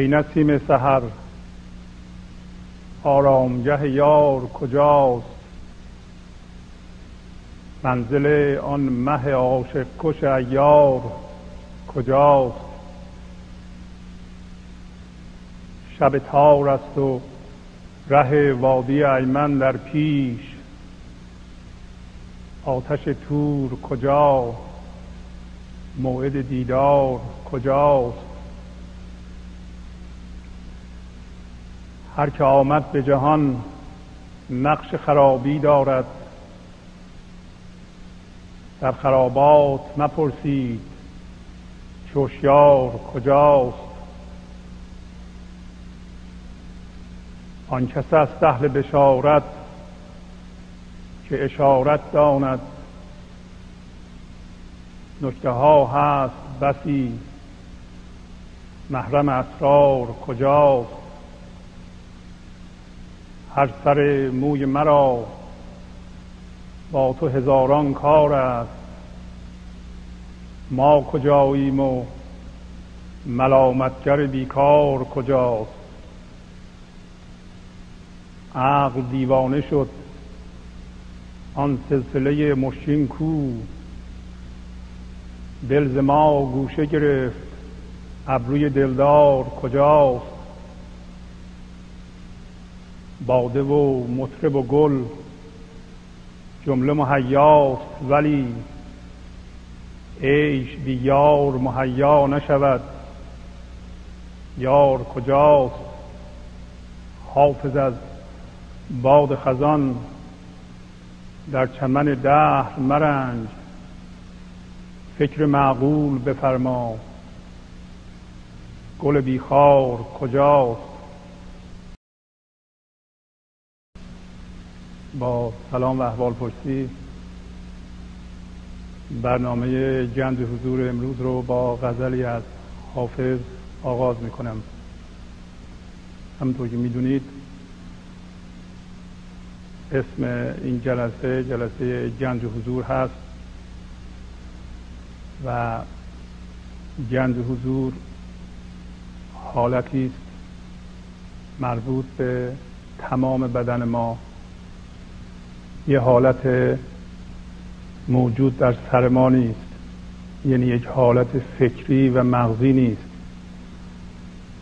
ای نسیم سحر آرامگه یار کجاست؟ منزل آن مه عاشق کش ایار کجاست؟ شب تار است و ره وادی ایمن در پیش آتش تور کجا موعد دیدار کجاست؟ هر که آمد به جهان نقش خرابی دارد. در خرابات نپرسید چوشیار کجاست. آن کس از اهل بشارت که اشارت داند. نکته ها هست بسی. محرم اسرار کجاست؟ هر سر موی مرا. با تو هزاران کار است. ما کجاییم و ملامتگر بیکار کجاست؟ عقل دیوانه شد. آن سلسله مشکین کو دل ما گوشه گرفت. ابروی دلدار کجاست؟ باده و مطرب و گل جمله مهیاست ولی عیش بی یار مهیا نشود. یار کجاست؟ حافظ از باد خزان در چمن دهر مرنج. فکر معقول بفرما گل بیخار کجاست؟ با سلام و احوال پرسی برنامه جند حضور امروز رو با غزلی از حافظ آغاز می کنم همونطور که می‌دونید اسم این جلسه جلسه جنج حضور هست و جنج حضور حالتی است مربوط به تمام بدن ما. یه حالت موجود در سر ما نیست. یعنی یک حالت فکری و مغزی نیست.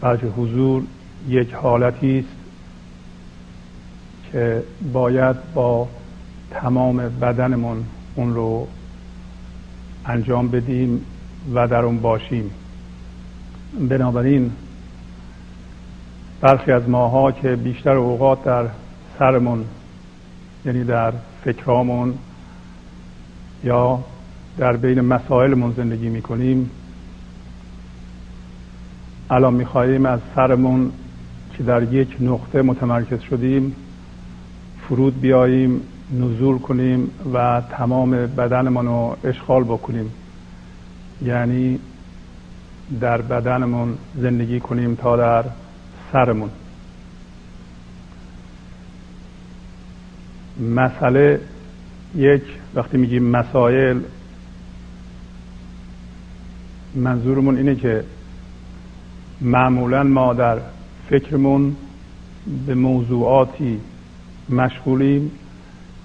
بلکه حضور یک حالتی است که باید با تمام بدنمون اون رو انجام بدیم و در اون باشیم. بنابراین برخی از ماها که بیشتر اوقات در سرمون یعنی در فکرامون یا در بین مسائلمون زندگی می‌کنیم الان می‌خواهیم از سرمون که در یک نقطه متمرکز شدیم فرود بیاییم نزول کنیم و تمام بدنمون رو اشغال بکنیم. یعنی در بدنمون زندگی کنیم تا در سرمون. مسئله یک وقتی میگیم مسائل منظورمون اینه که معمولا ما در فکرمون به موضوعاتی مشغولیم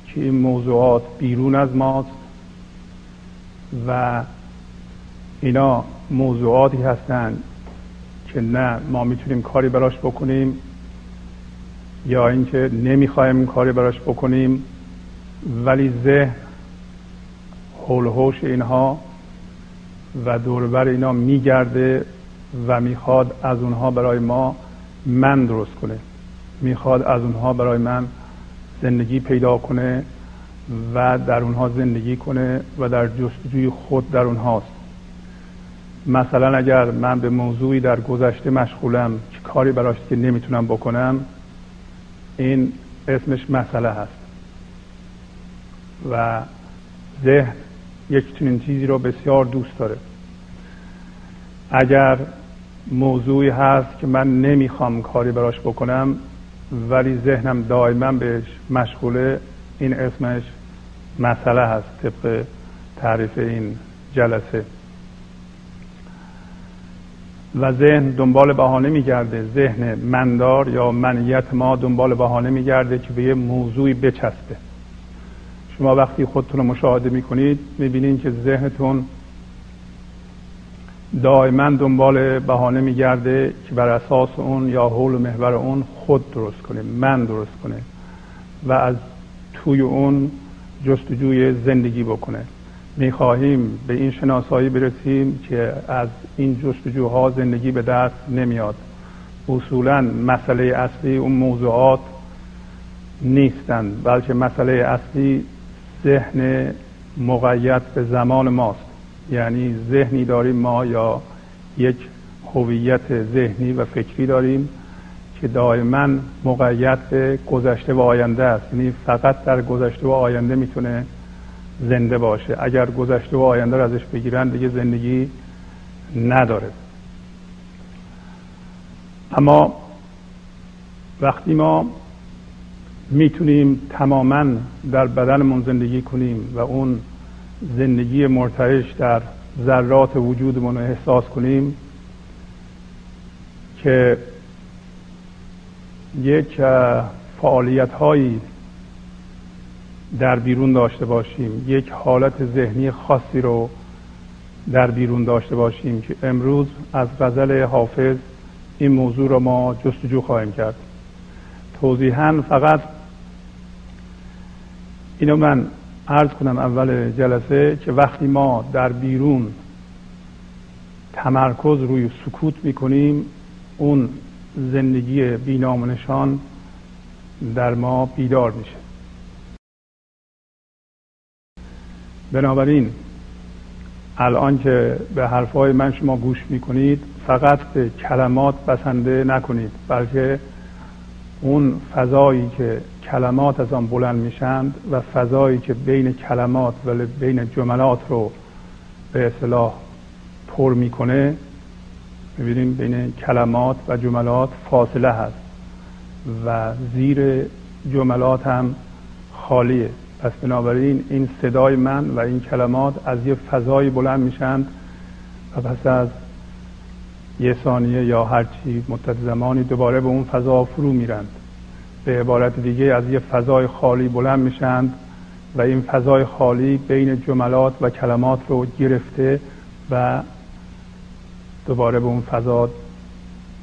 که این موضوعات بیرون از ماست و اینا موضوعاتی هستند که نه ما می‌تونیم کاری براش بکنیم. یا اینکه نمی‌خوایم کاری براش بکنیم ولی ذهن حول هوش اینها و دوربر اینا میگرده و می‌خواد از اونها برای ما من درست کنه. می‌خواد از اونها برای من زندگی پیدا کنه و در اونها زندگی کنه و در جستجوی خود در اونهاست. مثلا اگر من به موضوعی در گذشته مشغولم که کاری براش که نمی‌تونم بکنم این اسمش مسئله هست. و ذهن یک چنین چیزی رو بسیار دوست داره. اگر موضوعی هست که من نمی‌خوام کاری براش بکنم ولی ذهنم دائما بهش مشغوله این اسمش مسئله هست طبق تعریف این جلسه. و ذهن دنبال بهانه میگرده. ذهن مندار یا منیت ما دنبال بهانه میگرده که به یه موضوعی بچسبه. شما وقتی خودتون رو مشاهده می‌کنید می‌بینید که ذهنتون دائما دنبال بهانه میگرده که بر اساس اون یا حول و محور اون خود درست کنه من درست کنه و از توی اون جستجوی زندگی بکنه. می‌خواهیم به این شناسایی برسیم که از این جستجوها زندگی به دست نمیاد. اصولا مسئله اصلی اون موضوعات نیستند بلکه مسئله اصلی ذهن مقید به زمان ماست. یعنی ذهنی داریم ما یا یک هویت ذهنی و فکری داریم که دائما مقید به گذشته و آینده است. یعنی فقط در گذشته و آینده می‌تونه زنده باشه. اگر گذشته و آینده رو ازش بگیرن دیگه زندگی نداره. اما وقتی ما می‌تونیم تماما در بدنمون زندگی کنیم و اون زندگی مرتعش در ذرات وجودمون رو احساس کنیم که یک فعالیت هایی در بیرون داشته باشیم. یک حالت ذهنی خاصی رو در بیرون داشته باشیم که امروز از غزل حافظ این موضوع رو ما جستجو خواهیم کرد. توضیحا فقط اینو من عرض کنم اول جلسه که وقتی ما در بیرون تمرکز روی سکوت می‌کنیم اون زندگی بینام نشان در ما بیدار میشه. بنابراین الان که به حرفهای من شما گوش می‌کنید فقط به کلمات بسنده نکنید بلکه اون فضایی که کلمات از آن بلند میشند و فضایی که بین کلمات و بین جملات رو به اصلاح پر می‌کنه می‌بینیم بین کلمات و جملات فاصله هست و زیر جملات هم خالیه. پس بنابراین این صدای من و این کلمات از یه فضایی بلند میشند و پس از یه ثانیه یا هرچی مدت زمانی دوباره به اون فضا فرو میرند. به عبارت دیگه از یه فضای خالی بلند میشند و این فضای خالی بین جملات و کلمات رو گرفته و دوباره به اون فضا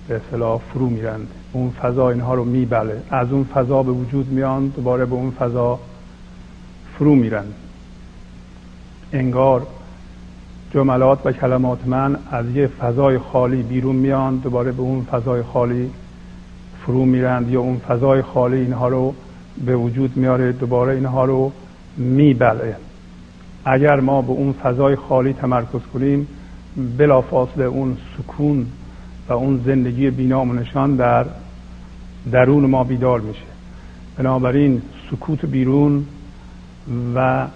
به اصطلاح فرو میرند. اون فضا اینها رو میبله. از اون فضا به وجود میان دوباره به اون فضا فرو میرند. انگار جملات و کلمات من از یه فضای خالی بیرون میان دوباره به اون فضای خالی فرو میرند یا اون فضای خالی اینها رو به وجود میاره دوباره اینها رو میبله. اگر ما به اون فضای خالی تمرکز کنیم بلافاصله اون سکون و اون زندگی بینام نشان در درون ما بیدار میشه. بنابراین سکوت بیرون و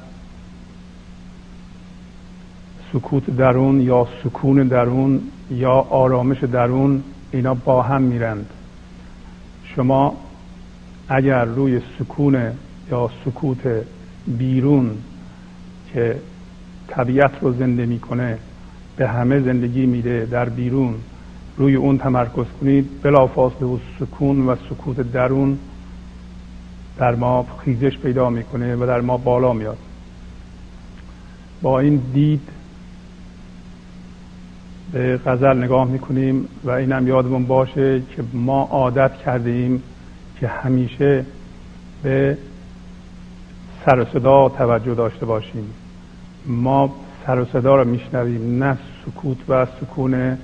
سکوت درون یا سکون درون یا آرامش درون اینا با هم میرند. شما اگر روی سکون یا سکوت بیرون که طبیعت رو زنده می‌کنه به همه زندگی میده در بیرون روی اون تمرکز کنید بلافاصله و سکون و سکوت درون در ما خیزش پیدا می‌کنه و در ما بالا میاد. با این دید به غزل نگاه می‌کنیم و اینم یادمون باشه که ما عادت کرده ایم که همیشه به سر صدا توجه داشته باشیم. ما سر صدا رو میشنویم نه سکوت و سکون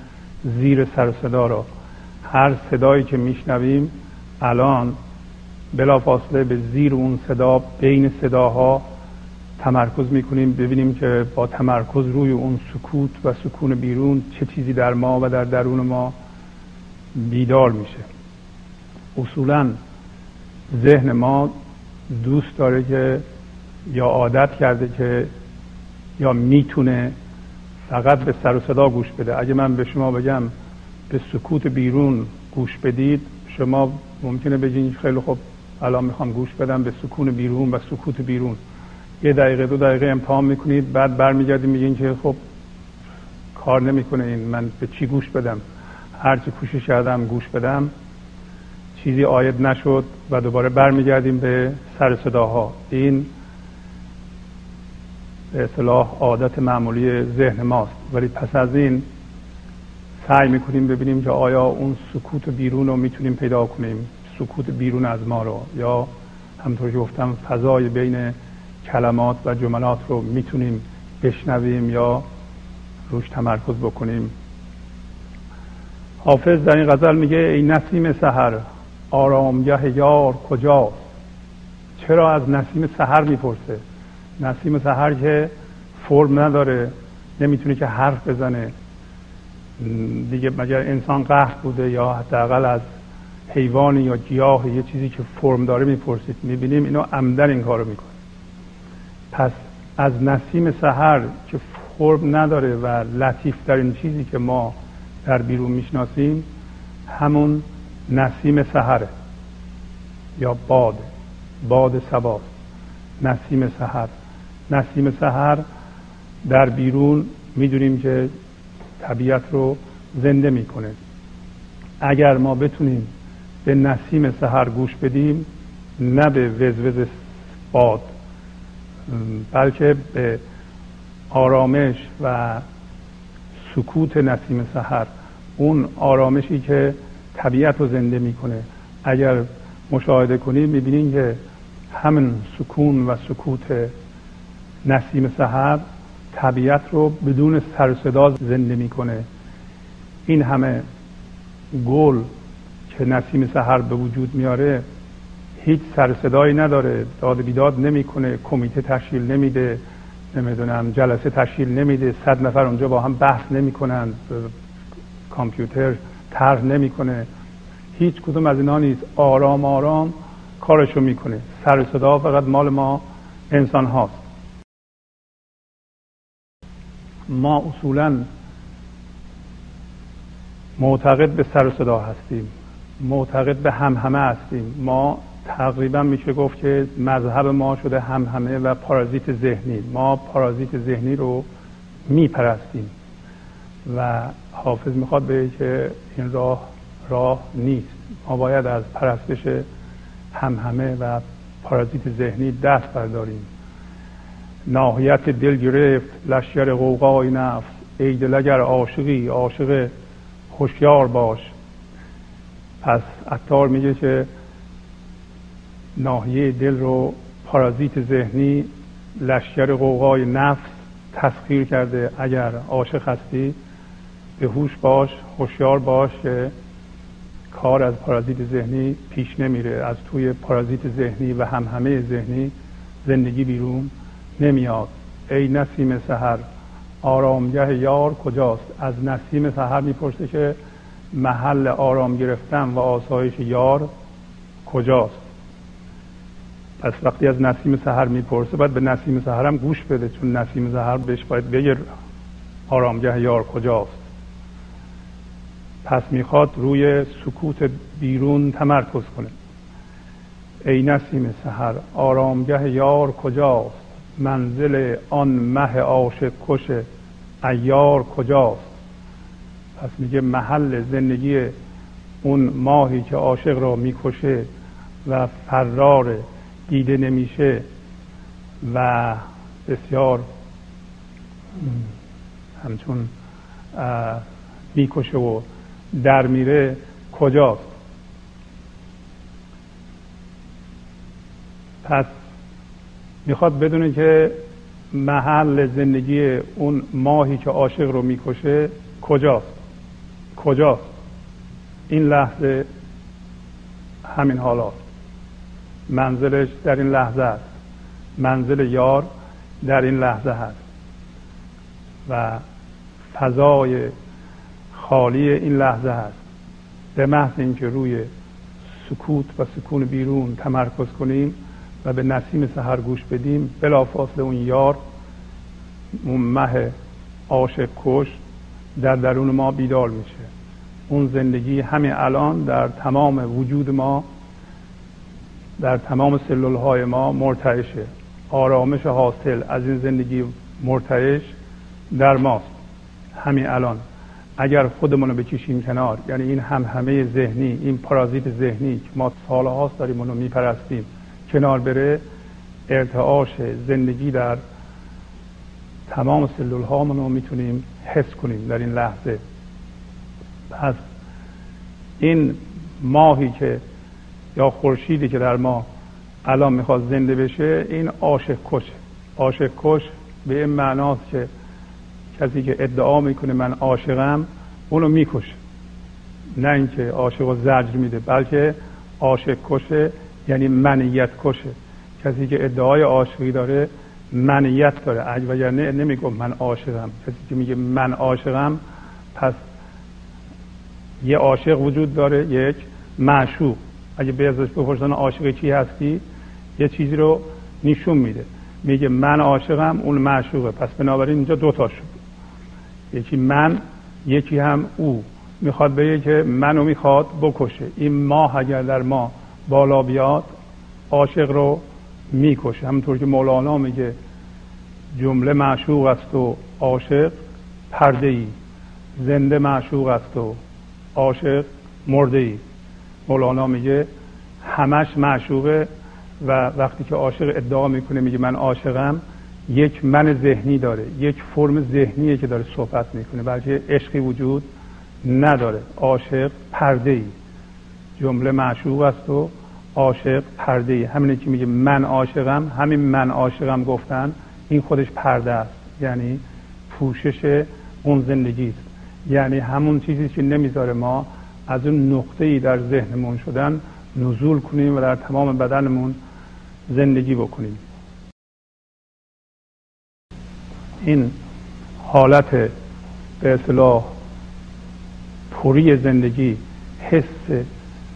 زیر سر صدا رو. هر صدایی که میشنویم الان بلافاصله به زیر اون صدا بین صداها تمرکز می‌کنیم ببینیم که با تمرکز روی اون سکوت و سکون بیرون چه چیزی در ما و در درون ما بیدار میشه. اصولا ذهن ما دوست داره که یا عادت کرده که یا می‌تونه فقط به سر و صدا گوش بده. اگه من به شما بگم به سکوت بیرون گوش بدید شما ممکنه بگین خیلی خوب الان می‌خوام گوش بدم به سکون بیرون و سکوت بیرون. یه دقیقه دو دقیقه امتحان می‌کنید بعد برمیگردید میگین که خب کار نمی‌کنه این. من به چی گوش بدم؟ هرچی کوشش کردم گوش بدم. چیزی آید نشد و دوباره برمیگردیم به سر صداها. این به اصطلاح عادت معمولی ذهن ماست. ولی پس از این سعی می‌کنیم ببینیم که آیا اون سکوت بیرون رو می‌تونیم پیدا کنیم. سکوت بیرون از ما رو یا همطور که گفتم فضای بین کلمات و جملات رو می‌تونیم بشنویم یا روش تمرکز بکنیم. حافظ در این غزل میگه ای نسیم سحر آرامگه یار کجاست چرا از نسیم سحر می‌پرسه؟ نسیم سحر که فرم نداره نمی‌تونه که حرف بزنه. دیگه مگر انسان قهر بوده یا حداقل از حیوانی یا گیاه یه چیزی که فرم داره می‌پرسید می‌بینیم اینو عمدن این کارو می‌کنه پس از نسیم سحر که فرم نداره و لطیف این چیزی که ما در بیرون می‌شناسیم همون نسیم سحره یا باد باد سباست نسیم سحر. نسیم سحر در بیرون می‌دونیم که طبیعت رو زنده می‌کنه. اگر ما بتونیم به نسیم سحر گوش بدیم نه به وزوز باد بلکه به آرامش و سکوت نسیم سحر. اون آرامشی که طبیعت رو زنده می‌کنه. اگر مشاهده کنید می‌بینید که همین سکون و سکوت نسیم سحر طبیعت رو بدون سر صدا زنده می‌کنه. این همه گل که نسیم سحر به وجود میاره هیچ سر صدایی نداره داد بیداد نمی‌کنه کمیته تشکیل نمیده نمی‌دونم جلسه تشکیل نمیده صد نفر اونجا با هم بحث نمی‌کنن کامپیوتر طرح نمی‌کنه هیچ کدوم از اینا نیست آرام آرام کارشو می‌کنه. سر صدا فقط مال ما انسان هاست. ما اصولا معتقد به سر صدا هستیم. معتقد به هم همه هستیم. ما تقریبا میشه گفت که مذهب ما شده هم همه و پارازیت ذهنی. ما پارازیت ذهنی رو میپرستیم. و حافظ می‌خواد به که این راه راه نیست. ما باید از پرستش هم همه و پارازیت ذهنی دست برداریم. ناحیت دل گرفت لشکر قوقای نفس ای دل اگر عاشقی عاشق هوشیار باش. پس اتار میگه که ناحیه دل رو پارازیت ذهنی لشکر قوقای نفس تسخیر کرده. اگر عاشق هستی به هوش باش هوشیار باش که کار از پارازیت ذهنی پیش نمیره. از توی پارازیت ذهنی و هم همه ذهنی زندگی بیرون نمیاد. ای نسیم سحر آرامگه یار کجاست؟ از نسیم سحر می‌پرسه که محل آرام گرفتن و آسایش یار کجاست؟ پس وقتی از نسیم سحر می‌پرسه باید به نسیم سحر هم گوش بده چون نسیم سحر بهش باید بگه آرامگه یار کجاست؟ پس می‌خواد روی سکوت بیرون تمرکز کنه. ای نسیم سحر آرامگه یار کجاست؟ منزل آن مه عاشق کش ایار کجاست؟ پس میگه محل زندگی اون ماهی که عاشق را می‌کشه و فرار دیده نمیشه و بسیار همچون می‌کشه و در میره کجاست؟ پس می‌خواد بدونه که محل زندگی اون ماهی که عاشق رو می‌کشه کجاست؟ کجاست این لحظه همین حالات منزلش در این لحظه است. منزل یار در این لحظه هست. و فضای خالی این لحظه هست. به محض اینکه روی سکوت و سکون بیرون تمرکز کنیم و به نسیم سحر گوش بدیم بلافاصله اون یار اون مه عاشق کش در درون ما بیدار میشه اون زندگی همین الان در تمام وجود ما در تمام سلول های ما مرتعشه. آرامش حاصل از این زندگی مرتعش در ماست. همین الان. اگر خودمون رو بکشیم کنار یعنی این هم همه ذهنی این پارازیت ذهنی که ما سالهاست داریم اونو میپرستیم کنار بره ارتعاش زندگی در تمام سلول هامون می‌تونیم حس کنیم در این لحظه. پس این ماهی که یا خورشیدی که در ما الان می‌خواد زنده بشه این عاشق کشه عاشق کش به این معناست که کسی که ادعا می‌کنه من عاشقم اونو می‌کشه. نه اینکه عاشق و زجر میده بلکه عاشق کشه یعنی منیت کشه. کسی که ادعای عاشقی داره منیت داره. وگرنه نمیگم من عاشقم. کسی که میگه من عاشقم پس یه عاشق وجود داره یک معشوق. اگه به ازش بپرسن عاشق چی هستی یه چیزی رو نشون میده. میگه من عاشقم اون معشوقه. پس بنابراین اینجا دو تا شد. یکی من یکی هم او. می‌خواد بگه که منو می‌خواد بکشه. این ماه اگر در ما بالا بیاد عاشق رو می‌کشه. همونطور که مولانا میگه جمله معشوق است و عاشق پرده ای زنده معشوق است و عاشق مرده ای مولانا میگه همش معشوقه و وقتی که عاشق ادعا می‌کنه میگه من عاشقم یک من ذهنی داره یک فرم ذهنیه که داره صحبت می‌کنه. بلکه عشقی وجود نداره. عاشق پرده ای جمله معشوق است و عاشق پرده ای. همینه که میگه من عاشقم. همین من عاشقم گفتن این خودش پرده است. یعنی پوشش اون زندگی است. یعنی همون چیزی که نمی‌ذاره ما از اون نقطه ای در ذهنمون شدن نزول کنیم و در تمام بدنمون زندگی بکنیم. این حالت به اصلاح پوری زندگی حس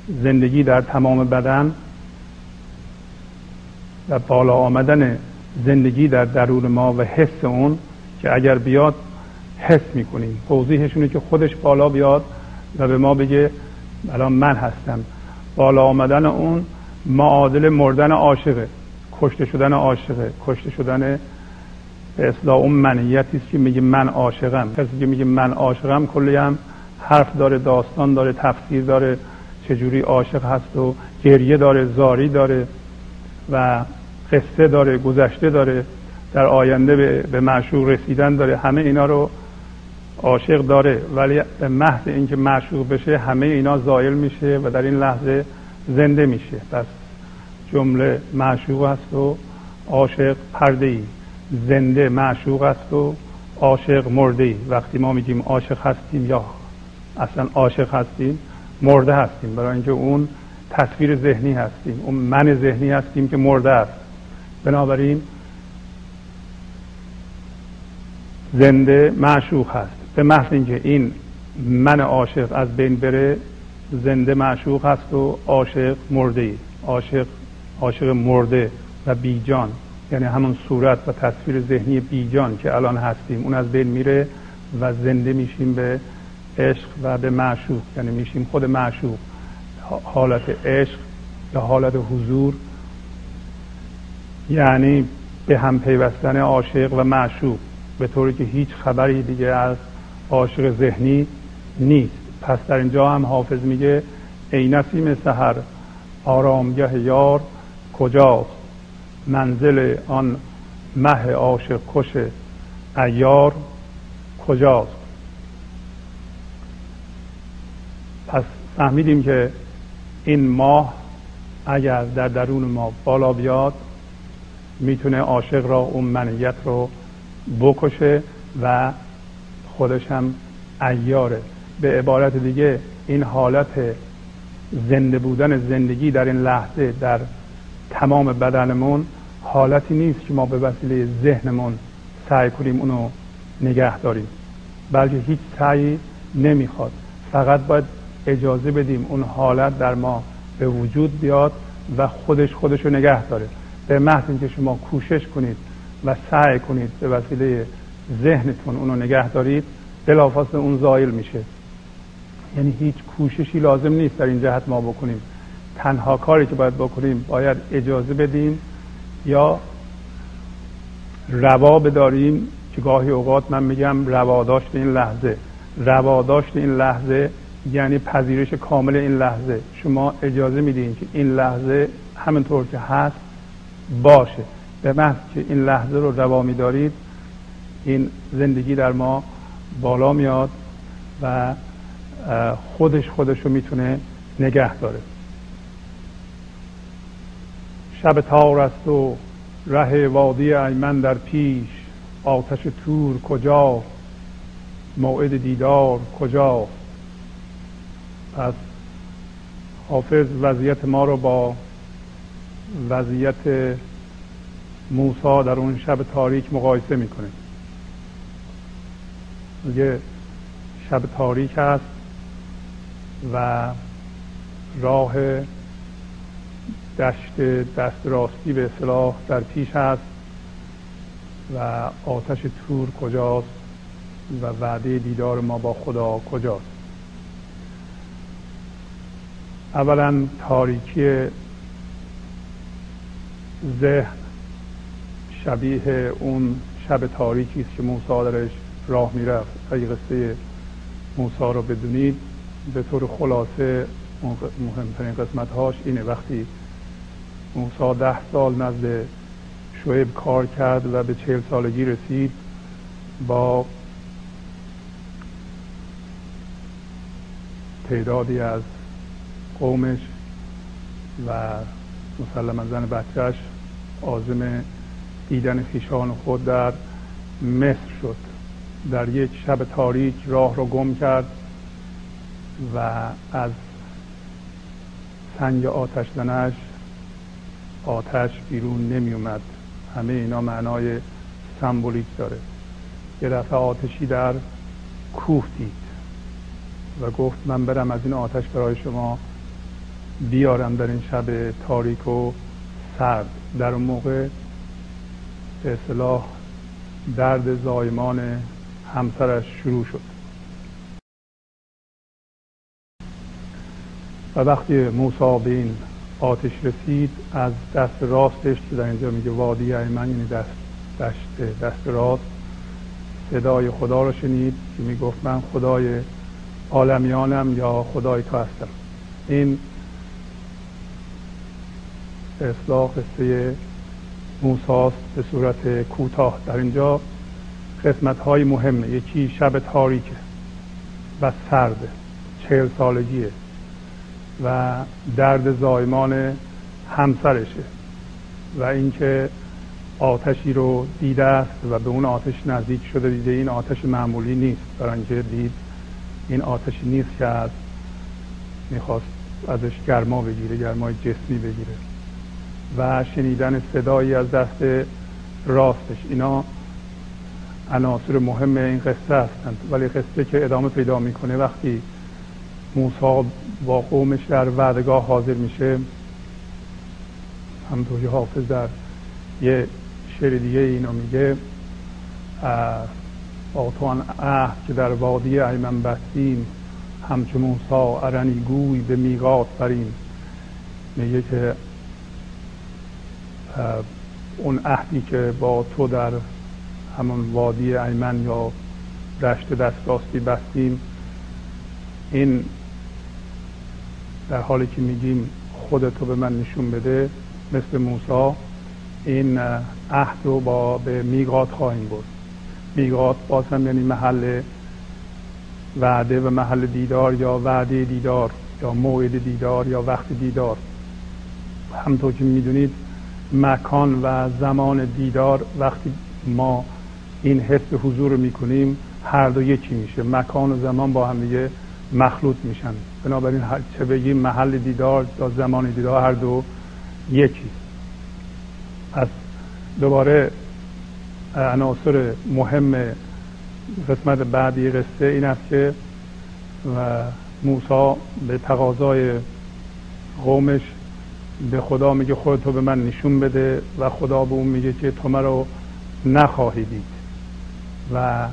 زندگی در تمام بدن و بالا آمدن زندگی در درون ما و حس اون که اگر بیاد حس می‌کنیم. توضیحشونه که خودش بالا بیاد و به ما بگه الان من هستم. بالا آمدن اون معادل مردن عاشقه. کشته شدن عاشقه. کشته شدن به اصلاح اون منیتی است که میگه من عاشقم. کسی که میگه من عاشقم کلی هم حرف داره داستان داره تفسیر داره. چجوری عاشق هست و گریه داره زاری داره و قصه داره گذشته داره در آینده به, به معشوق رسیدن داره همه اینا رو عاشق داره. ولی به محض اینکه معشوق بشه همه اینا زایل میشه و در این لحظه زنده میشه. پس جمله معشوق است و عاشق پرده ای زنده معشوق است و عاشق مرده ای وقتی ما میگیم عاشق هستیم یا اصلا عاشق هستیم مرده هستیم. برای اینکه اون تصویر ذهنی هستیم. اون من ذهنی هستیم که مرده است. بنابراین زنده معشوق هست. به محض اینکه این من عاشق از بین بره زنده معشوق هست و عاشق مرده. عاشق عاشق مرده و بیجان. یعنی همون صورت و تصویر ذهنی بیجان که الان هستیم. اون از بین میره و زنده میشیم به عشق و به معشوق یعنی میشیم خود معشوق حالت عشق یا حالت حضور یعنی به هم پیوستن عاشق و معشوق به طوری که هیچ خبری دیگه از عاشق ذهنی نیست. پس در اینجا هم حافظ میگه ای نسیم سحر آرامگه یار کجاست؟ منزل آن مه عاشق کش ایار کجاست پس فهمیدیم که این ماه اگر در درون ما بالا بیاد می‌تونه عاشق را اون منیت رو بکشه و خودش هم ایاره به عبارت دیگه این حالت زنده بودن زندگی در این لحظه در تمام بدنمون حالتی نیست که ما به وسیله ذهنمون سعی کنیم اونو نگه داریم. بلکه هیچ سعی نمی‌خواد. فقط باید اجازه بدیم اون حالت در ما به وجود بیاد و خودش خودش نگه داره. به محض اینکه شما کوشش کنید و سعی کنید به وسیله ذهنتون اونو نگه دارید بلافاصله اون زایل میشه. یعنی هیچ کوششی لازم نیست در این جهت ما بکنیم. تنها کاری که باید بکنیم باید اجازه بدیم یا روا بداریم که گاهی اوقات من میگم روا داشت این لحظه. رواداشت این لحظه یعنی پذیرش کامل این لحظه. شما اجازه میدین که این لحظه همینطور که هست باشه. به محض که این لحظه رو روا میدارید این زندگی در ما بالا میاد و خودش خودش رو می‌تونه نگه داره. شب تار است و ره وادی ایمن در پیش. آتش تور کجا؟ موعد دیدار کجا؟ پس حافظ وضعیت ما رو با وضعیت موسا در اون شب تاریک مقایسه می‌کنه. میگه شب تاریک است و راه دشت دست راستی به اصلاح در پیش است و آتش تور کجاست و وعده دیدار ما با خدا کجاست. اولا تاریکی ذهن شبیه اون شب تاریکی است که موسی درش راه می‌رفت. اگه قصه موسی رو بدونید به طور خلاصه مهمترین قسمت هاش اینه. وقتی موسی ده سال نزد شعیب کار کرد و به چهل سالگی رسید با تعدادی از قومش و مسلما زن بچهش آزم دیدن خیشان خود در مصر شد. در یک شب تاریک راه را گم کرد و از سنگ آتش زنش آتش بیرون نمی اومد همه اینا معنای سمبولیک داره. یه دفعه آتشی در کوه دید و گفت من برم از این آتش برای شما. بیارم در این شب تاریک و سرد. در اون موقع به اصلاح درد زایمان همسرش شروع شد. و وقتی موسا به این آتش رسید از دست راستش که در اینجا میگه وادی ایمن یعنی دست دشت دست راست صدای خدا رو شنید که می‌گفت من خدای عالمیانم یا خدای تو هستم. این اصلاح قصه موساست به صورت کوتاه. در اینجا قسمت های مهمه. یکی شب تاریکه و سرده چهل سالگیه و درد زایمان همسرشه و اینکه آتشی رو دیده است و به اون آتش نزدیک شده دیده. این آتش معمولی نیست. برای دید این آتشی نیست که از می‌خواست ازش گرما بگیره گرمای جسمی بگیره. و شنیدن صدایی از دست راستش. اینا عناصر مهم این قصه هستند. ولی قصه که ادامه پیدا می‌کنه وقتی موسی با قومش در وعدگاه حاضر میشه همونطور که حافظ در یه شعر دیگه اینو میگه آتوان عهد که در وادی ایمن بستیم همچون موسا ارنی گوی به میقات بریم. میگه که اون عهدی که با تو در همون وادی ایمن یا دشت دست راستی بستیم این در حالی که میگیم خودتو به من نشون بده مثل موسی این عهد رو با به میقات خواهیم برد. میقات باز هم یعنی محل وعده و محل دیدار یا وعده دیدار یا موعد دیدار یا وقت دیدار. همطور که می‌دونید مکان و زمان دیدار وقتی ما این حس حضور رو می‌کنیم هر دو یکی میشه. مکان و زمان با هم دیگه مخلوط میشن. بنابراین چه بگیم محل دیدار یا زمان دیدار هر دو یکی. پس دوباره عناصر مهم قسمت بعدی قصه این است که و موسی به تقاضای قومش به خدا میگه خودتو به من نشون بده و خدا به اون میگه که تو مرا نخواهی دید و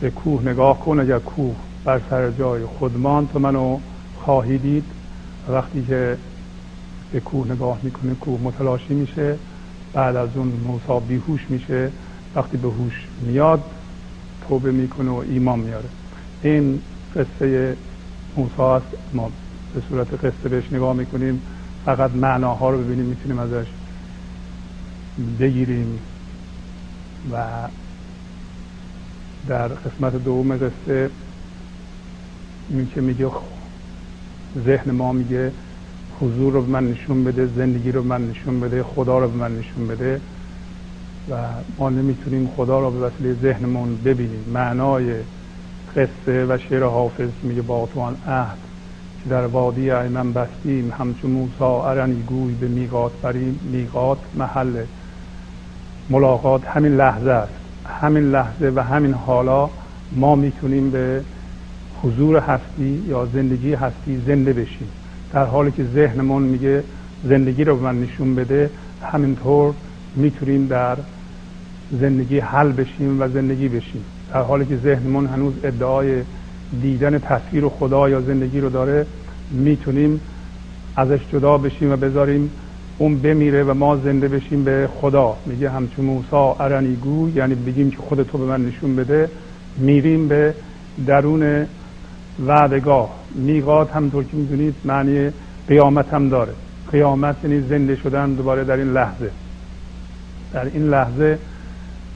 به کوه نگاه کن اگر کوه بر سر جای خودمان تو منو خواهی دید. وقتی که به کوه نگاه می‌کنه کوه متلاشی میشه. بعد از اون موسی بیهوش میشه. وقتی به هوش میاد توبه می‌کنه و ایمان میاره. این قصه موسی است. ما به صورت قصه بهش نگاه می‌کنیم. فقط معناها رو ببینیم می‌تونیم ازش بگیریم و در قسمت دوم قصه این که میگه ذهن ما میگه حضور رو به من نشون بده زندگی رو به من نشون بده خدا رو به من نشون بده و ما نمی‌تونیم خدا رو به وسیله ذهنمون ببینیم. معنای قصه و شعر حافظ میگه با تو عهد. که در وادی ایمن بستیم همچون موسا ارنی گوی به میقات بریم میقات محل ملاقات همین لحظه است. همین لحظه و همین حالا ما می‌تونیم به حضور هستی یا زندگی هستی زنده بشیم. در حالی که ذهنمون میگه زندگی رو به من نشون بده همینطور می‌تونیم در زندگی حل بشیم و زندگی بشیم. در حالی که ذهنمون هنوز ادعای دیدن تصویر خدا یا زندگی رو داره می‌تونیم ازش جدا بشیم و بذاریم اون بمیره و ما زنده بشیم به خدا. میگه همچون موسا ارنیگو یعنی بگیم که خود تو به من نشون بده میریم به درون وعدگاه. میقات همطور که می‌دونید معنی قیامت هم داره. قیامت یعنی زنده شدن دوباره در این لحظه. در این لحظه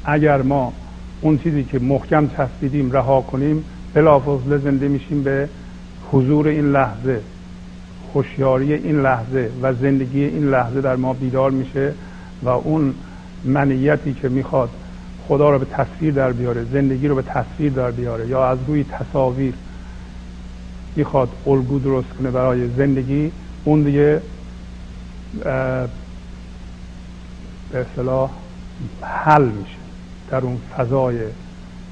اگر ما اون چیزی که محکم چسبیدیم رها کنیم بلافاصله زنده میشیم به حضور این لحظه. هوشیاری این لحظه و زندگی این لحظه در ما بیدار میشه و اون منیتی که می‌خواد خدا رو به تصویر در بیاره زندگی رو به تصویر در بیاره یا از روی تصاویر می‌خواد الگو درست کنه برای زندگی اون دیگه به اصطلاح حل میشه در اون فضای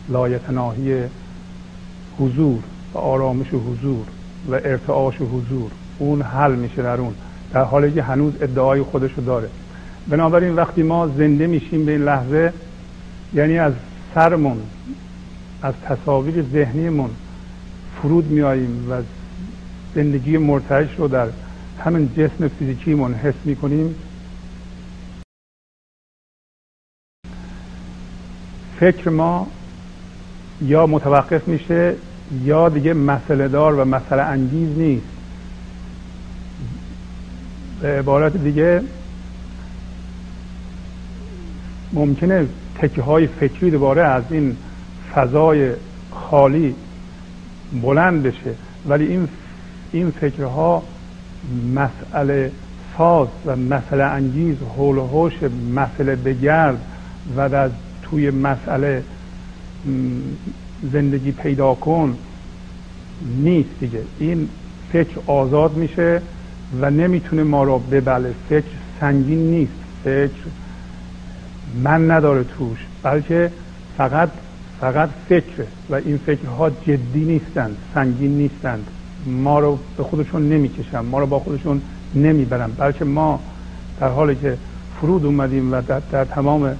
لایتناهی حضور و آرامش و حضور و ارتعاش و حضور اون حل میشه در اون در حالی که هنوز ادعای خودشو داره. بنابراین وقتی ما زنده میشیم به این لحظه یعنی از سرمون از تصاویر ذهنیمون فرود میاییم و زندگی مرتعش رو در همین جسم فیزیکیمون حس می‌کنیم. فکر ما یا متوقف میشه یا دیگه مسئله دار و مسئله انگیز نیست. به عبارت دیگه ممکنه تکه های فکری دوباره از این فضای خالی بلند بشه ولی این این فکرها مسئله ساز و مسئله انگیز حول و حوش مسئله بگرد و در توی مسئله زندگی پیدا کن نیست دیگه. این فکر آزاد میشه و نمی‌تونه ما رو ببله. فکر سنگین نیست. فکر من نداره توش بلکه فقط فقط فکره و این فکرها جدی نیستند سنگین نیستند ما رو به خودشون نمی‌کشن ما رو با خودشون نمی‌برن. بلکه ما در حالی که فرود اومدیم و در, در تمام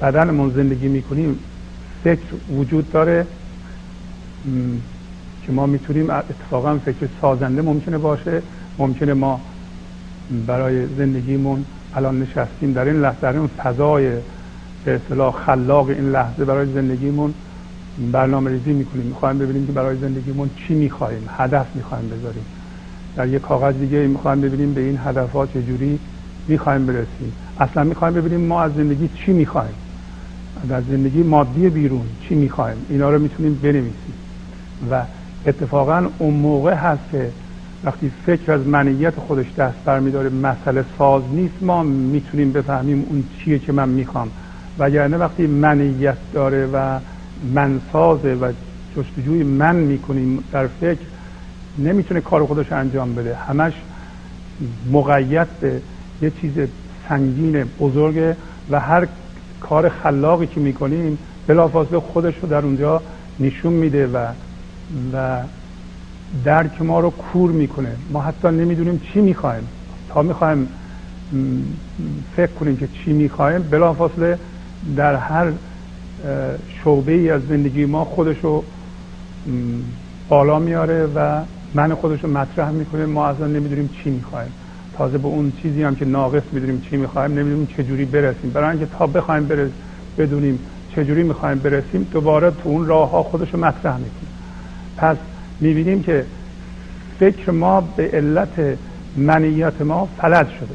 بدنمون زندگی می‌کنیم فکر وجود داره که ما می‌تونیم اتفاقا فکر سازنده ممکنه باشه. ممکنه ما برای زندگیمون الان نشستیم در این لحظه در این فضای به اصطلاح خلاق این لحظه برای زندگیمون برنامه ریزی می‌کنیم. می‌خوایم ببینیم که برای زندگیمون چی می‌خوایم هدف می‌خوایم بذاریم. در یک کاغذ دیگه می‌خوایم ببینیم به این هدفات چجوری می‌خوایم برسیم. اصلا می‌خوایم ببینیم ما از زندگی چی می‌خوایم. در زندگی مادی بیرون چی می‌خوایم؟ اینا رو می‌تونیم بنویسیم. و اتفاقا اون موقع هست که وقتی فکر از منیت خودش دست برمیداره مسئله ساز نیست ما می‌تونیم بفهمیم اون چیه که من می‌خوام. وگرنه وقتی منیت داره و منسازه و جستجوی من می‌کنیم در فکر نمی‌تونه کار خودش انجام بده. همش مقید به یه چیز سنگین بزرگه و هر کار خلاقی که می‌کنیم بلافاصله خودش رو در اونجا نشون میده و و درک ما رو کور می‌کنه. ما حتی نمی‌دونیم چی می‌خوایم. تا می‌خوایم فکر کنیم که چی می‌خوایم بلافاصله در هر شعبه ای از زندگی ما خودش رو بالا میاره و من خودش رو مطرح می‌کنه. ما اصلا نمی‌دونیم چی می‌خوایم. تازه به اون چیزی هم که ناقص می‌دونیم چی می‌خوایم نمی‌دونیم چجوری برسیم. برای اینکه تا بخوایم برس بدونیم چجوری می‌خوایم برسیم دوباره تو اون راه ها خودش رو مطرح می‌کنه پس می‌بینیم که فکر ما به علت منیت ما فلج شده.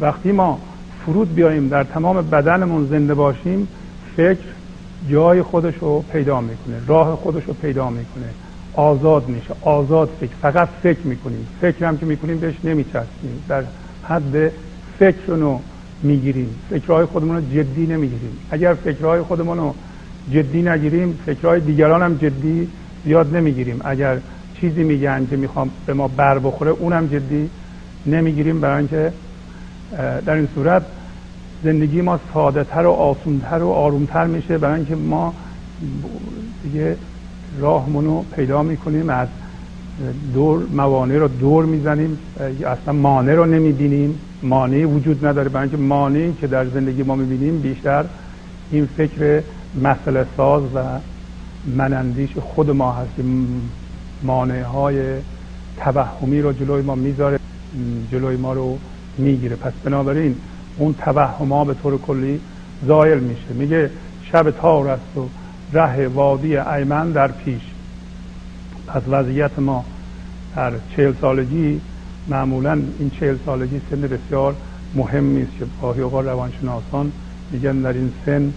وقتی ما فرود بیاییم در تمام بدنمون زنده باشیم فکر جای خودش رو پیدا می‌کنه راه خودش رو پیدا می‌کنه. آزاد میشه آزاد فکر. فقط فکر می‌کنیم. فکر هم که می‌کنیم بهش نمیچسبیم. در حد فکر می‌گیریم. فکرهای خودمون رو جدی نمی‌گیریم. اگر فکرهای خودمون رو جدی نگیریم فکرهای دیگران هم جدی زیاد نمی‌گیریم. اگر چیزی میگن که می‌خوام به ما بر بخوره اونم جدی نمی‌گیریم. برای اینکه در این صورت زندگی ما ساده تر و آسونتر و آرومتر میشه. برای اینکه ما دیگه راهمون رو پیدا می‌کنیم از دور موانع رو دور می‌زنیم اصلا مانع رو نمی‌بینیم مانعی وجود نداره برای اینکه مانعی که در زندگی ما می‌بینیم بیشتر این فکر مسئله ساز و منندیش خود ما هستیم مانع های توهمی رو جلوی ما می‌ذاره جلوی ما رو می‌گیره. پس بنابراین اون توهم ها به طور کلی زایل میشه. میگه شب تار است و ره وادی ایمن در پیش. پس وضعیت ما در چهل سالگی معمولا این چهل سالگی سن بسیار مهمی است که گاهی اوقات روانشناسان میگن در این سن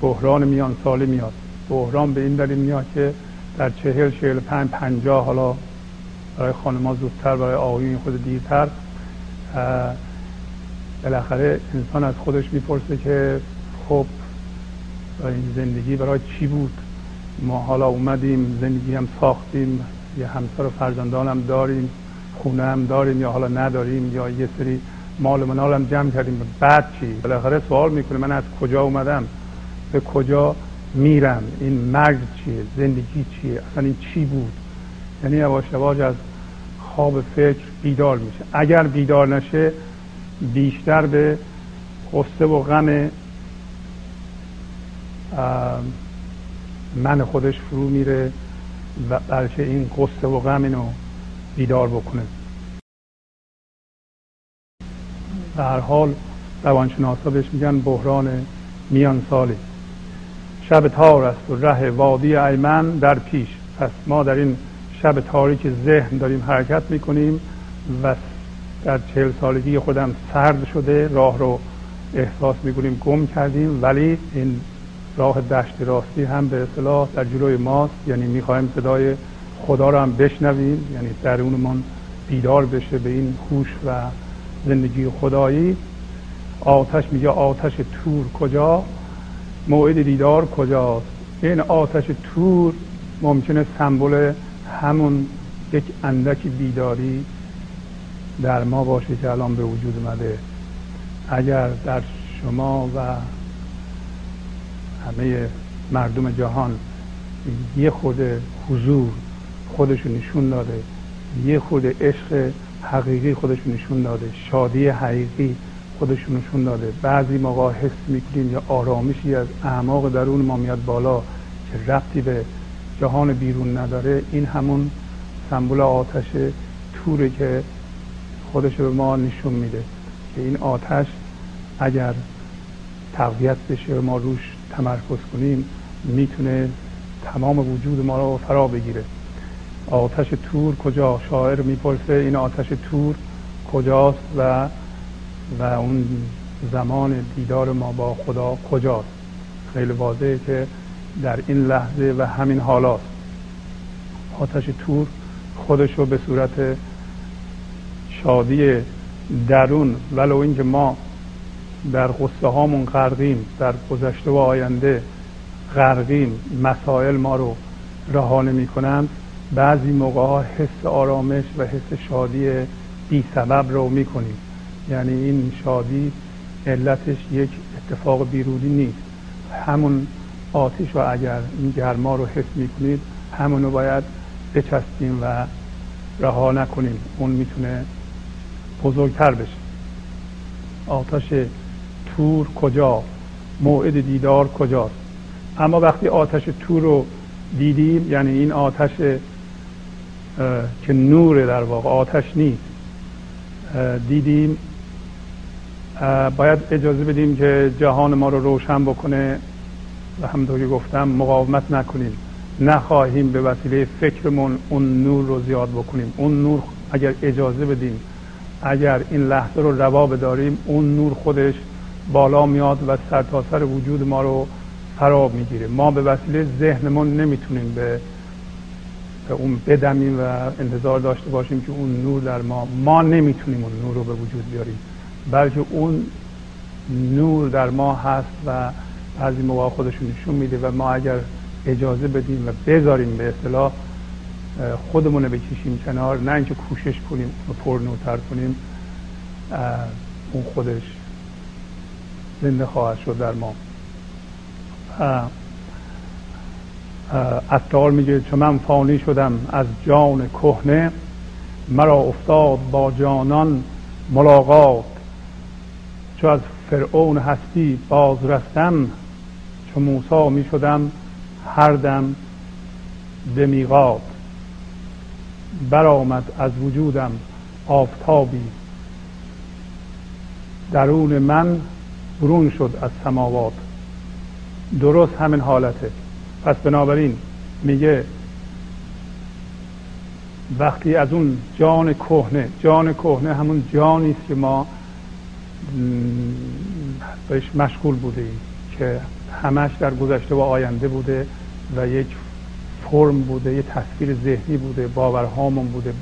بحران میان سالی میاد. بحران به این دلیل میاد که در چهل چهل پنج پنجاه حالا برای خانمها زودتر برای آقایون خود دیرتر بالاخره انسان از خودش می‌پرسه که خب این زندگی برای چی بود؟ ما حالا اومدیم زندگی هم ساختیم یه همسر و فرزندان هم داریم خونه هم داریم یا حالا نداریم یا یه سری مال منال هم جمع کردیم. بعد چی؟ بالاخره سوال می‌کنه من از کجا اومدم؟ به کجا میرم؟ این مرگ چیه؟ زندگی چیه؟ اصلا این چی بود؟ یعنی یواش یواش از خواب فکر بیدار میشه. اگر بیدار نشه بیشتر به قصه و غم من خودش فرو میره و بلکه این قصه و غم اینو بیدار بکنه. به هر حال روانشناسا بهش میگن بحران میان سالی. شب تار است و ره وادی ایمن در پیش. پس ما در این شب تاریک ذهن داریم حرکت می‌کنیم و در چهل سالگی خودم سرد شده راه رو احساس می‌کنیم گم کردیم. ولی این راه دشت راستی هم به اصطلاح در جلوی ماست. یعنی می‌خوایم صدای خدا رو هم بشنویم یعنی درونمان بیدار بشه به این هوش و زندگی خدایی. آتش میگه آتش تور کجا؟ موعد دیدار کجاست؟ این آتش تور ممکنه سمبل همون یک اندک بیداری در ما باشه که الان به وجود اومده. اگر در شما و همه مردم جهان یه خود حضور خودشو نشون داده یه خود عشق حقیقی خودشو نشون داده شادی حقیقی خودشون نشون داده. بعضی موقع حس می‌کنیم یا آرامشی از اعماق درون ما میاد بالا که ربطی به جهان بیرون نداره. این همون سمبول آتش توره که خودش به ما نشون میده. که این آتش اگر تقویت بشه ما روش تمرکز کنیم می‌تونه تمام وجود ما رو فرا بگیره. آتش تور کجا؟ شاعر می‌پرسه این آتش تور کجاست و و اون زمان دیدار ما با خدا کجاست؟ خیلی واضحه که در این لحظه و همین حالاست. آتش تور خودش رو به صورت شادی درون ولو اینکه ما در قصه هامون غرقیم در گذشته و آینده غرقیم مسائل ما رو رها نمی کنند بعضی موقع ها حس آرامش و حس شادی بی سبب رو می کنیم یعنی این شادی علتش یک اتفاق بیرونی نیست. همون آتش و اگر این گرما رو حس می کنید همونو باید بچستیم و رها نکنیم. اون می‌تونه بزرگتر بشه. آتش تور کجا؟ موعد دیدار کجاست اما وقتی آتش تور رو دیدیم یعنی این آتش که نور در واقع آتش نیست دیدیم باید اجازه بدیم که جهان ما رو روشن بکنه و همونطور که گفتم مقاومت نکنیم. نخواهیم به وسیله فکرمون اون نور رو زیاد بکنیم. اون نور اگر اجازه بدیم اگر این لحظه رو روا بداریم اون نور خودش بالا میاد و سرتاسر سر وجود ما رو فرا می‌گیره. ما به وسیله ذهنمون نمی‌تونیم به به اون بدمیم و انتظار داشته باشیم که اون نور در ما ما نمی‌تونیم اون نور رو به وجود بیاریم. بلکه اون نور در ما هست و بعضی موقع خودشون نشون میده و ما اگر اجازه بدیم و بذاریم به اصطلاح خودمون بکشیم کنار نه اینکه کوشش کنیم و پرنوتر کنیم اون خودش زنده خواهد شد در ما. اتار میگه چون من فانی شدم از جان کهنه مرا افتاد با جانان ملاقات. چو از فرعون هستی باز رفتم چو موسا می شدم هر دم به میقات برآمد از وجودم آفتابی درون من برون شد از سماوات. درست همین حالته. پس بنابراین میگه وقتی از اون جان کهنه جان کهنه همون جانی است که ما بهش مشغول بوده ایم که همش در گذشته و آینده بوده و یک فرم بوده یه تصویر ذهنی بوده باورهامون بوده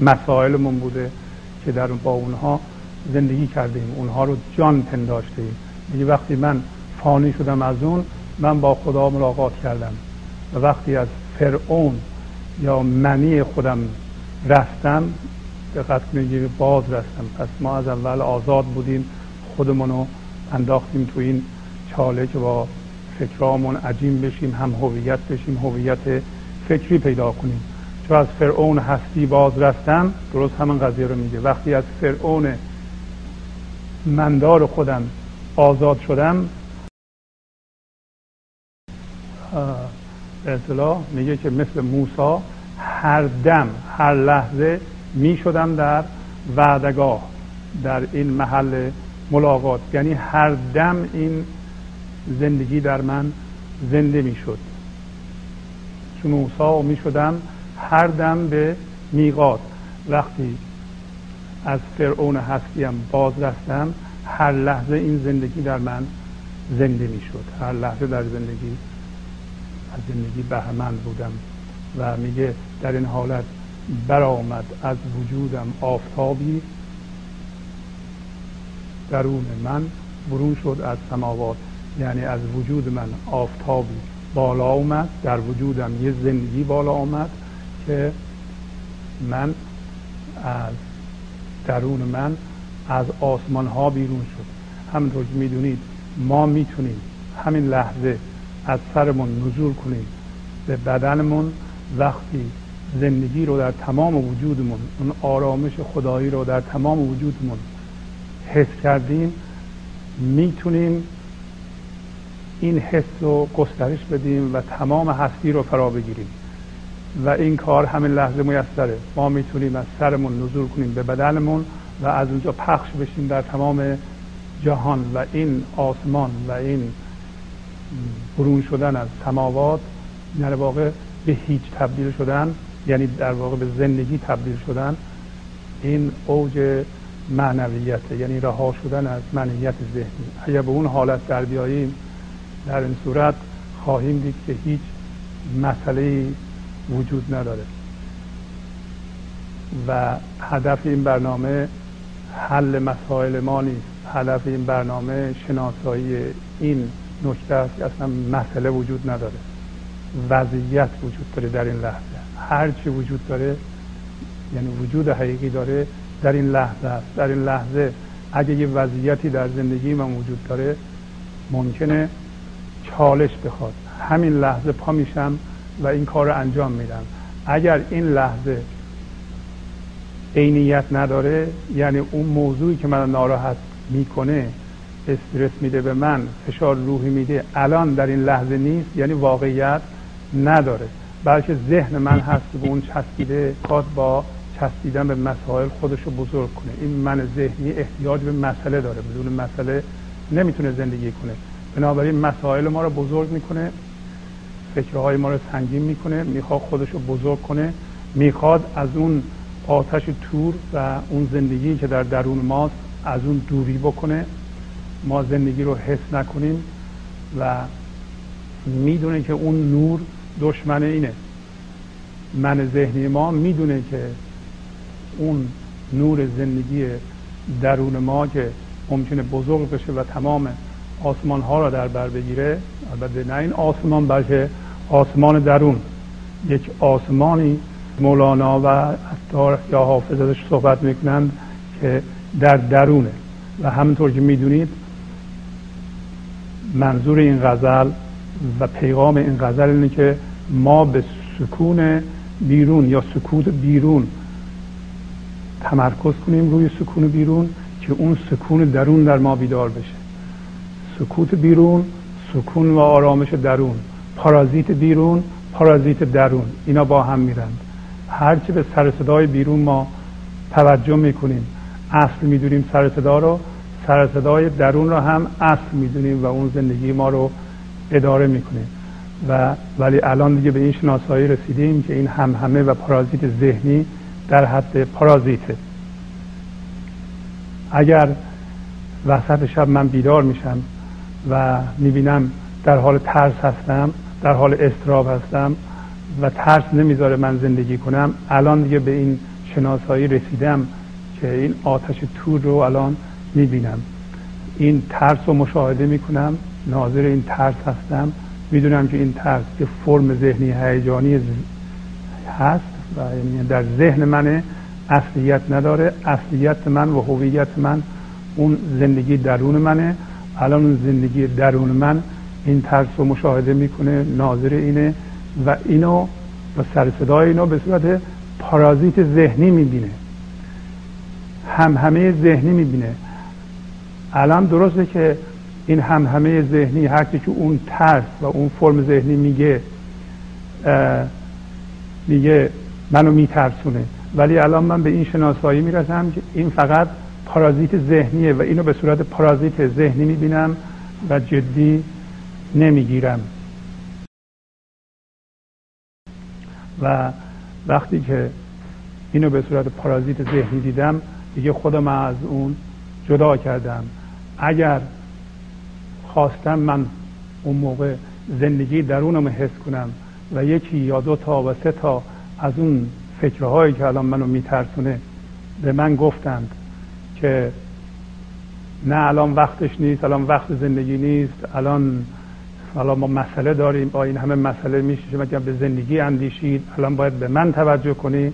مسائلمون بوده که در با اونها زندگی کردیم. اونها رو جان پنداشته ایم وقتی من فانی شدم از اون من با خدا ملاقات کردم. و وقتی از فرعون یا منی خودم رفتم دقت کنید باز رفتم. پس ما از اول آزاد بودیم خودمون رو انداختیم تو این چاله که با فکرامون عجیم بشیم هم هویت بشیم هویت فکری پیدا کنیم. چون از فرعون هستی باز رفتم درست همین قضیه رو میگه. وقتی از فرعون مندار خودم آزاد شدم. اصطلاح میگه که مثل موسا هر دم هر لحظه می شدم در وعدگاه در این محل ملاقات. یعنی هر دم این زندگی در من زنده می شد چون موسا می شدم هر دم به میقات. وقتی از فرعون هستیم باز رفتم هر لحظه این زندگی در من زنده می شد هر لحظه در زندگی از زندگی بهمند بودم و میگه در این حالت برآمد از وجودم آفتابی. درون من برون شد از سماوات یعنی از وجود من آفتابی بالا آمد. در وجودم یه زندگی بالا آمد که من از درون من از آسمان ها بیرون شد. همونطور که می‌دونید ما می‌تونیم همین لحظه از سرمون نزول کنیم. به بدنمون وقتی زندگی رو در تمام وجودمون اون آرامش خدایی رو در تمام وجودمون حس کردیم می‌تونیم این حس رو گسترش بدیم و تمام هستی رو فرا بگیریم. و این کار همین لحظه میسره. ما می‌تونیم از سرمون نزول کنیم به بدنمون و از اونجا پخش بشیم در تمام جهان و این آسمان و این برون شدن از سماوات در واقع به هیچ تبدیل شدن یعنی در واقع به زندگی تبدیل شدن این اوج معنویته یعنی رها شدن از معنویت ذهنی. اگر به اون حالت در بیاییم در این صورت خواهیم دید که هیچ مسئله وجود نداره. و هدف این برنامه حل مسائل ما نیست. هدف این برنامه شناسایی این نکته است که اصلا مسئله وجود نداره. وضعیت وجود داره در این لحظه. هر چی وجود داره یعنی وجود حقیقی داره در این لحظه است. در این لحظه اگه یه وضعیتی در زندگی من وجود داره ممکنه چالش بخواد. همین لحظه پا میشم و این کار رو انجام میدم. اگر این لحظه عینیت نداره یعنی اون موضوعی که من ناراحت می‌کنه استرس میده به من فشار روحی میده الان در این لحظه نیست یعنی واقعیت نداره. بلکه ذهن من هست به اون چسبیده خواد با چسبیدن به مسائل خودش رو بزرگ کنه. این من ذهنی احتیاج به مسئله داره. بدون مسئله نمی‌تونه زندگی کنه. بنابراین مسائل ما رو بزرگ می‌کنه. فکرهای ما رو سنگین می‌کنه می‌خواد خودش رو بزرگ کنه. می‌خواد از اون آتش تور و اون زندگی که در درون ماست از اون دوری بکنه. ما زندگی رو حس نکنیم و می‌دونه که اون نور دشمن اینه. من ذهنی ما می‌دونه که اون نور زندگی درون ما که ممکنه بزرگ بشه و تمام آسمان ها را در بر بگیره البته نه این آسمان بلکه آسمان درون. یک آسمانی مولانا و حتی یا حافظ ازش صحبت می‌کنند که در درونه. و همونطور که می‌دونید منظور این غزل و پیغام این غزل اینه که ما به سکون بیرون یا سکوت بیرون تمرکز کنیم روی سکون بیرون که اون سکون درون در ما بیدار بشه. سکوت بیرون سکون و آرامش درون. پارازیت بیرون پارازیت درون اینا با هم میرند هرچی به سر صدای بیرون ما توجه می‌کنیم اصل می‌دونیم سر صدا رو سر صدای درون رو هم اصل می‌دونیم و اون زندگی ما رو اداره می‌کنیم. و ولی الان دیگه به این شناسایی رسیدیم که این هم همه و پارازیت ذهنی در حد پارازیته. اگر وسط شب من بیدار میشم و می‌بینم در حال ترس هستم در حال استراب هستم و ترس نمی‌ذاره من زندگی کنم. الان دیگه به این شناسایی رسیدم که این آتش تور رو الان می‌بینم. این ترس رو مشاهده می‌کنم. ناظر این ترس هستم. می‌دونم که این ترس که فرم ذهنی هیجانی هست و یعنی در ذهن منه. اصلیت نداره. اصلیت من و هویت من اون زندگی درون منه. الان اون زندگی درون من این ترس رو مشاهده می‌کنه ناظر اینه و اینو و سر صدای اینو به صورت پارازیت ذهنی می‌بینه. هم همه ذهنی می‌بینه. الان درسته که این هم همه ذهنی هرچی که اون ترس و اون فرم ذهنی میگه میگه منو میترسونه. ولی الان من به این شناسایی می‌رسم که این فقط پارازیت ذهنیه و اینو به صورت پارازیت ذهنی می‌بینم و جدی نمی‌گیرم. و وقتی که اینو به صورت پارازیت ذهنی دیدم دیگه خودم از اون جدا کردم. اگر خواستم من اون موقع زندگی درونم حس کنم و یکی یا دو تا و سه تا از اون فکرهایی که الان منو میترسونه به من گفتند که نه الان وقتش نیست الان وقت زندگی نیست الان حالا ما مسئله داریم با این همه مسئله میشه شما به زندگی اندیشید الان باید به من توجه کنی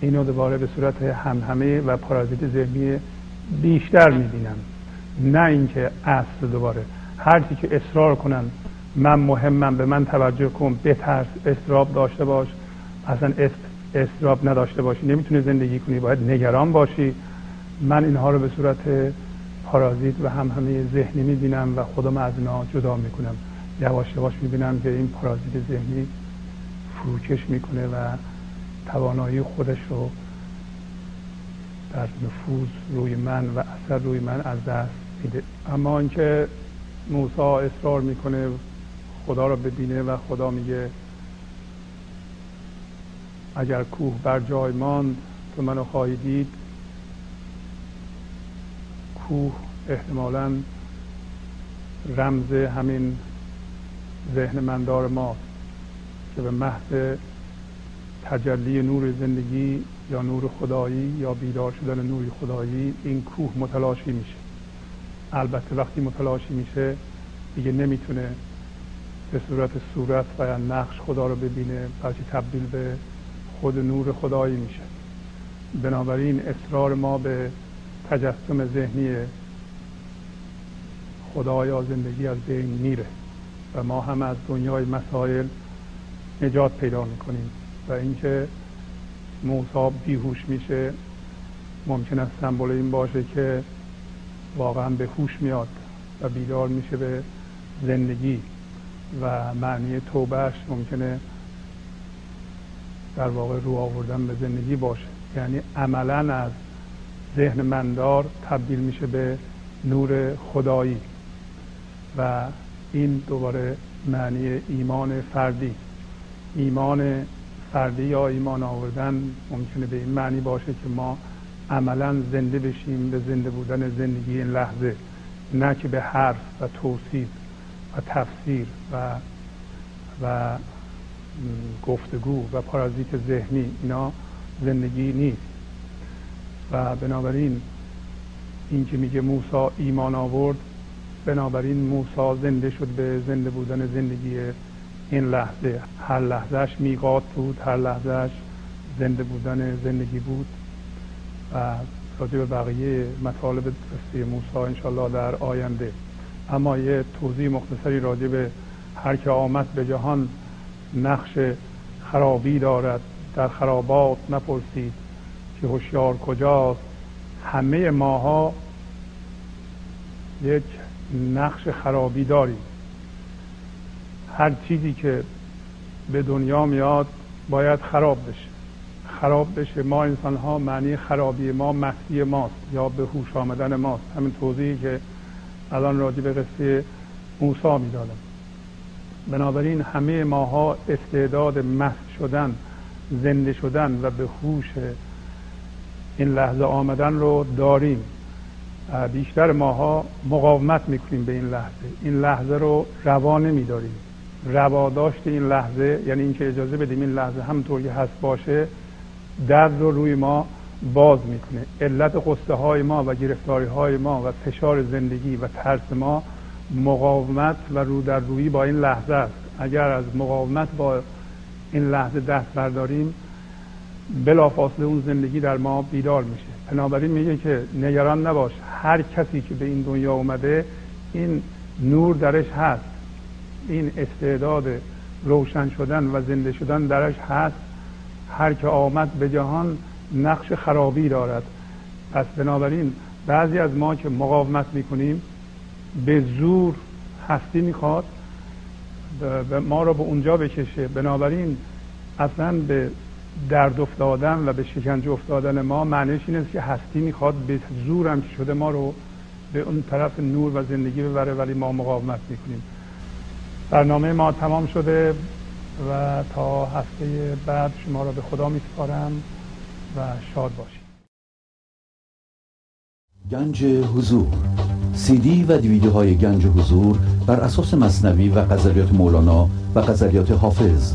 اینو دوباره به صورت همهمه و پارازیت ذهنی بیشتر می‌بینم. نه اینکه اصل دوباره. هرچی که اصرار کنن من مهمم به من توجه کن بترس استراب داشته باش. اصلا استراب نداشته باشی. نمی‌تونی زندگی کنی باید نگران باشی. من اینها رو به صورت پارازیت و هم همه ذهنی می‌بینم و خودم از اینا جدا می‌کنم. یواش یواش می‌بینم که این پارازیت ذهنی فروکش می‌کنه و توانایی خودش رو در نفوذ روی من و اثر روی من از دست میده. اما اینکه موسی اصرار می‌کنه خدا رو ببینه و خدا میگه اگر کوه بر جای ماند تو منو خواهی دید کوه احتمالا رمز همین ذهن مندار ماست که به محض تجلی نور زندگی یا نور خدایی یا بیدار شدن نور خدایی این کوه متلاشی میشه. البته وقتی متلاشی میشه دیگه نمی‌تونه به صورت صورت و نقش خدا رو ببینه بلکه تبدیل به خود نور خدایی میشه. بنابراین اصرار ما به تجسم ذهنی خدا یا زندگی از بین میره. و ما هم از دنیای مسائل نجات پیدا می‌کنیم و اینکه موسی بیهوش میشه ممکن است سمبل این باشه که واقعا به هوش میاد و بیدار میشه به زندگی و معنی توبهش ممکنه در واقع رو آوردن به زندگی باشه. یعنی عملا از ذهن مندار تبدیل میشه به نور خدایی و این دوباره معنی ایمان فردی. ایمان فردی یا ایمان آوردن ممکنه به این معنی باشه که ما عملا زنده بشیم به زنده بودن زندگی این لحظه نه که به حرف و توصیف و تفسیر و و گفتگو و پارازیت ذهنی اینا زندگی نیست. و بنابراین این که میگه موسا ایمان آورد بنابراین موسا زنده شد به زنده بودن زندگی این لحظه. هر لحظهش میقات بود هر لحظهش زنده بودن زندگی بود. و راجع به بقیه مطالب قصه موسی انشالله در آینده. اما یه توضیح مختصری راجع به هر که آمد به جهان نقش خرابی دارد در خرابات نپرسید که هوشیار کجاست. همه ماها یک نقش خرابی داریم. هر چیزی که به دنیا میاد باید خراب بشه. خراب بشه ما انسان ها معنی خرابی ما مسیح ماست یا به هوش آمدن ماست. همین توضیحی که الان راجع به قصه موسا می‌دادم. بنابراین همه ماها استعداد مست شدن زنده شدن و به هوش این لحظه آمدن رو داریم. بیشتر ماها مقاومت می‌کنیم به این لحظه. این لحظه رو روا نمیداریم. رواداشت این لحظه یعنی اینکه اجازه بدیم این لحظه همطور که هست باشه درد رو روی ما باز می‌کنه. علت قصه های ما و گرفتاری های ما و فشار زندگی و ترس ما مقاومت و رو در روی با این لحظه است. اگر از مقاومت با این لحظه دست برداریم بلافاصله اون زندگی در ما بیدار میشه. بنابراین میگه که نگران نباش هر کسی که به این دنیا اومده این نور درش هست این استعداد روشن شدن و زنده شدن درش هست. هر که آمد به جهان نقش خرابی دارد. پس بنابراین بعضی از ما که مقاومت می‌کنیم به زور هستی می‌خواد ما را به اونجا بکشه. بنابراین اصلا به درد افتادن و به شکنجه افتادن ما معنیش این است که هستی می‌خواد به زورم شده ما رو به اون طرف نور و زندگی ببره ولی ما مقاومت می‌کنیم. برنامه ما تمام شده و تا هفته بعد شما را به خدا میسپارم و شاد باشید. گنج حضور سی دی و دیویدیو های گنج حضور بر اساس مصنوی و غزلیات مولانا و غزلیات حافظ